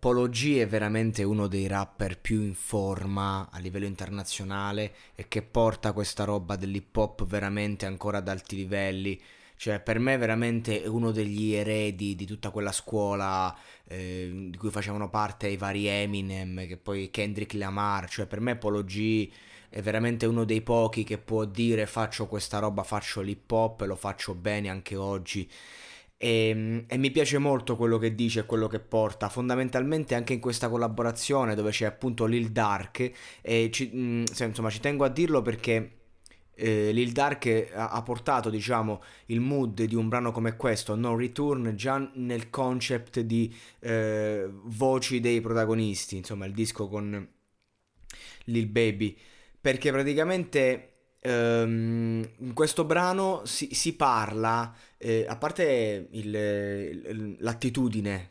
Polo G è veramente uno dei rapper più in forma a livello internazionale e che porta questa roba dell'hip hop veramente ancora ad alti livelli. Cioè, per me veramente è uno degli eredi di tutta quella scuola eh, di cui facevano parte i vari Eminem, che poi Kendrick Lamar. Cioè, per me Polo G è veramente uno dei pochi che può dire faccio questa roba, faccio l'hip hop e lo faccio bene anche oggi. E, e, mi piace molto quello che dice e quello che porta, fondamentalmente anche in questa collaborazione dove c'è appunto Lil Dark. E ci, mh, insomma, ci tengo a dirlo perché eh, Lil Dark ha, ha, portato, diciamo, il mood di un brano come questo, No Return, già nel concept di eh, voci dei protagonisti, insomma, il disco con Lil Baby. Perché praticamente Um, in questo brano si, si parla, eh, a parte il, il, l'attitudine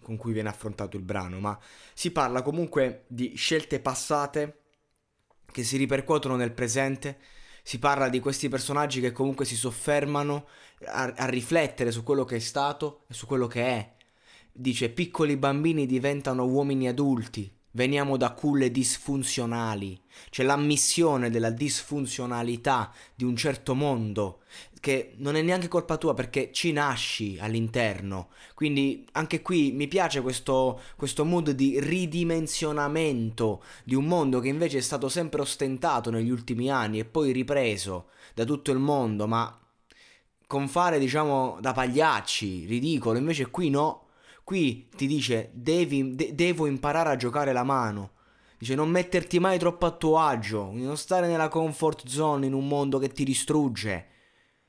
con cui viene affrontato il brano, ma si parla comunque di scelte passate che si ripercuotono nel presente. Si parla di questi personaggi che comunque si soffermano a, a riflettere su quello che è stato e su quello che è. Dice: piccoli bambini diventano uomini adulti, Veniamo da culle disfunzionali, c'è l'ammissione della disfunzionalità di un certo mondo che non è neanche colpa tua perché ci nasci all'interno. Quindi anche qui mi piace questo, questo mood di ridimensionamento di un mondo che invece è stato sempre ostentato negli ultimi anni e poi ripreso da tutto il mondo, ma con fare diciamo da pagliacci, ridicolo, invece qui no Qui ti dice devi, de- devo imparare a giocare la mano. Dice non metterti mai troppo a tuo agio, non stare nella comfort zone in un mondo che ti distrugge.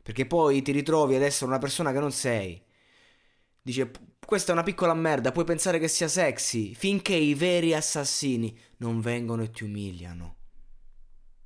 Perché poi ti ritrovi ad essere una persona che non sei. Dice questa è una piccola merda, puoi pensare che sia sexy, finché i veri assassini non vengono e ti umiliano.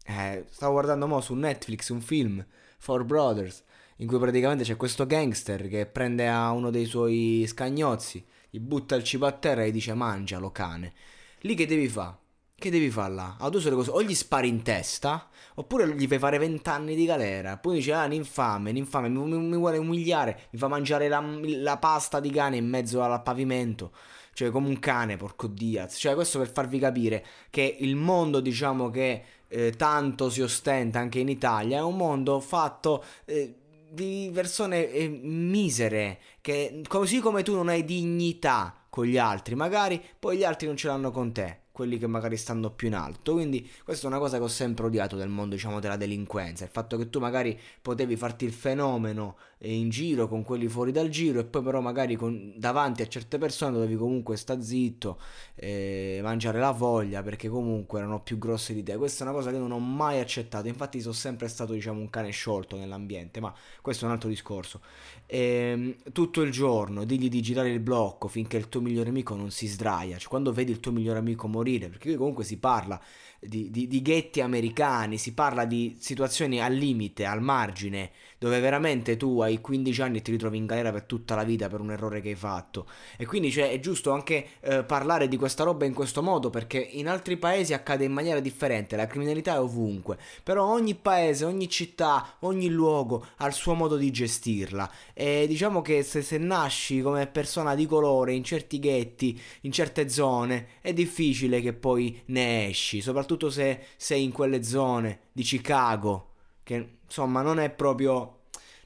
Eh, stavo guardando mo su Netflix un film, Four Brothers in cui praticamente c'è questo gangster che prende a uno dei suoi scagnozzi, gli butta il cibo a terra e gli dice mangialo cane. Lì che devi fare? Che devi fare là? A due sole cose, o gli spari in testa, oppure gli fai fare vent'anni di galera. Poi dice, ah, l'infame, l'infame, mi, mi, mi, vuole umiliare, mi fa mangiare la, la pasta di cane in mezzo al pavimento. Cioè, come un cane, porco Diaz. Cioè, questo per farvi capire che il mondo, diciamo, che eh, tanto si ostenta anche in Italia, è un mondo fatto... Eh, di persone eh, misere, che così come tu non hai dignità con gli altri, magari poi gli altri non ce l'hanno con te quelli che magari stanno più in alto. Quindi questa è una cosa che ho sempre odiato del mondo, diciamo, della delinquenza. Il fatto che tu magari potevi farti il fenomeno in giro con quelli fuori dal giro e poi però magari con, davanti a certe persone dovevi comunque sta zitto, eh, mangiare la voglia perché comunque erano più grosse di te. Questa è una cosa che non ho mai accettato. Infatti sono sempre stato, diciamo, un cane sciolto nell'ambiente, ma questo è un altro discorso. E, ehm, tutto il giorno digli di girare il blocco finché il tuo migliore amico non si sdraia. Cioè, quando vedi il tuo migliore amico morire morire, perché comunque si parla di, di, di ghetti americani, si parla di situazioni al limite, al margine, dove veramente tu hai 15 anni e ti ritrovi in galera per tutta la vita per un errore che hai fatto. E quindi cioè, è giusto anche eh, parlare di questa roba in questo modo, perché in altri paesi accade in maniera differente, la criminalità è ovunque, però ogni paese, ogni città, ogni luogo ha il suo modo di gestirla. E diciamo che se, se nasci come persona di colore in certi ghetti, in certe zone, è difficile che poi ne esci, soprattutto se sei in quelle zone di Chicago che insomma non è proprio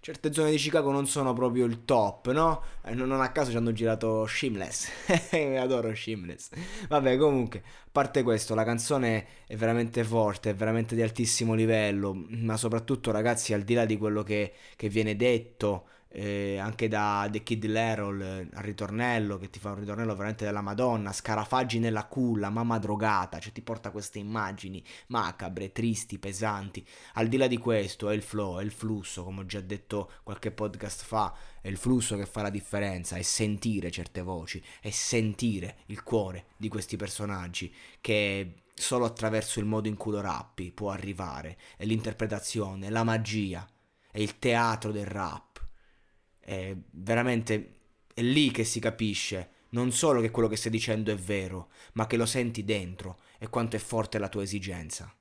certe zone di Chicago non sono proprio il top, no? Eh, non a caso ci hanno girato Shameless. Adoro Shameless. Vabbè, comunque, a parte questo, la canzone è veramente forte, è veramente di altissimo livello, ma soprattutto, ragazzi, al di là di quello che, che viene detto eh, anche da The Kid Lerol al ritornello che ti fa un ritornello veramente della Madonna, scarafaggi nella culla, mamma drogata, cioè ti porta queste immagini macabre, tristi, pesanti. Al di là di questo è il flow, è il flusso, come ho già detto qualche podcast fa, è il flusso che fa la differenza, è sentire certe voci, è sentire il cuore di questi personaggi che solo attraverso il modo in cui lo rappi può arrivare, è l'interpretazione, la magia, è il teatro del rap è veramente è lì che si capisce non solo che quello che stai dicendo è vero, ma che lo senti dentro e quanto è forte la tua esigenza.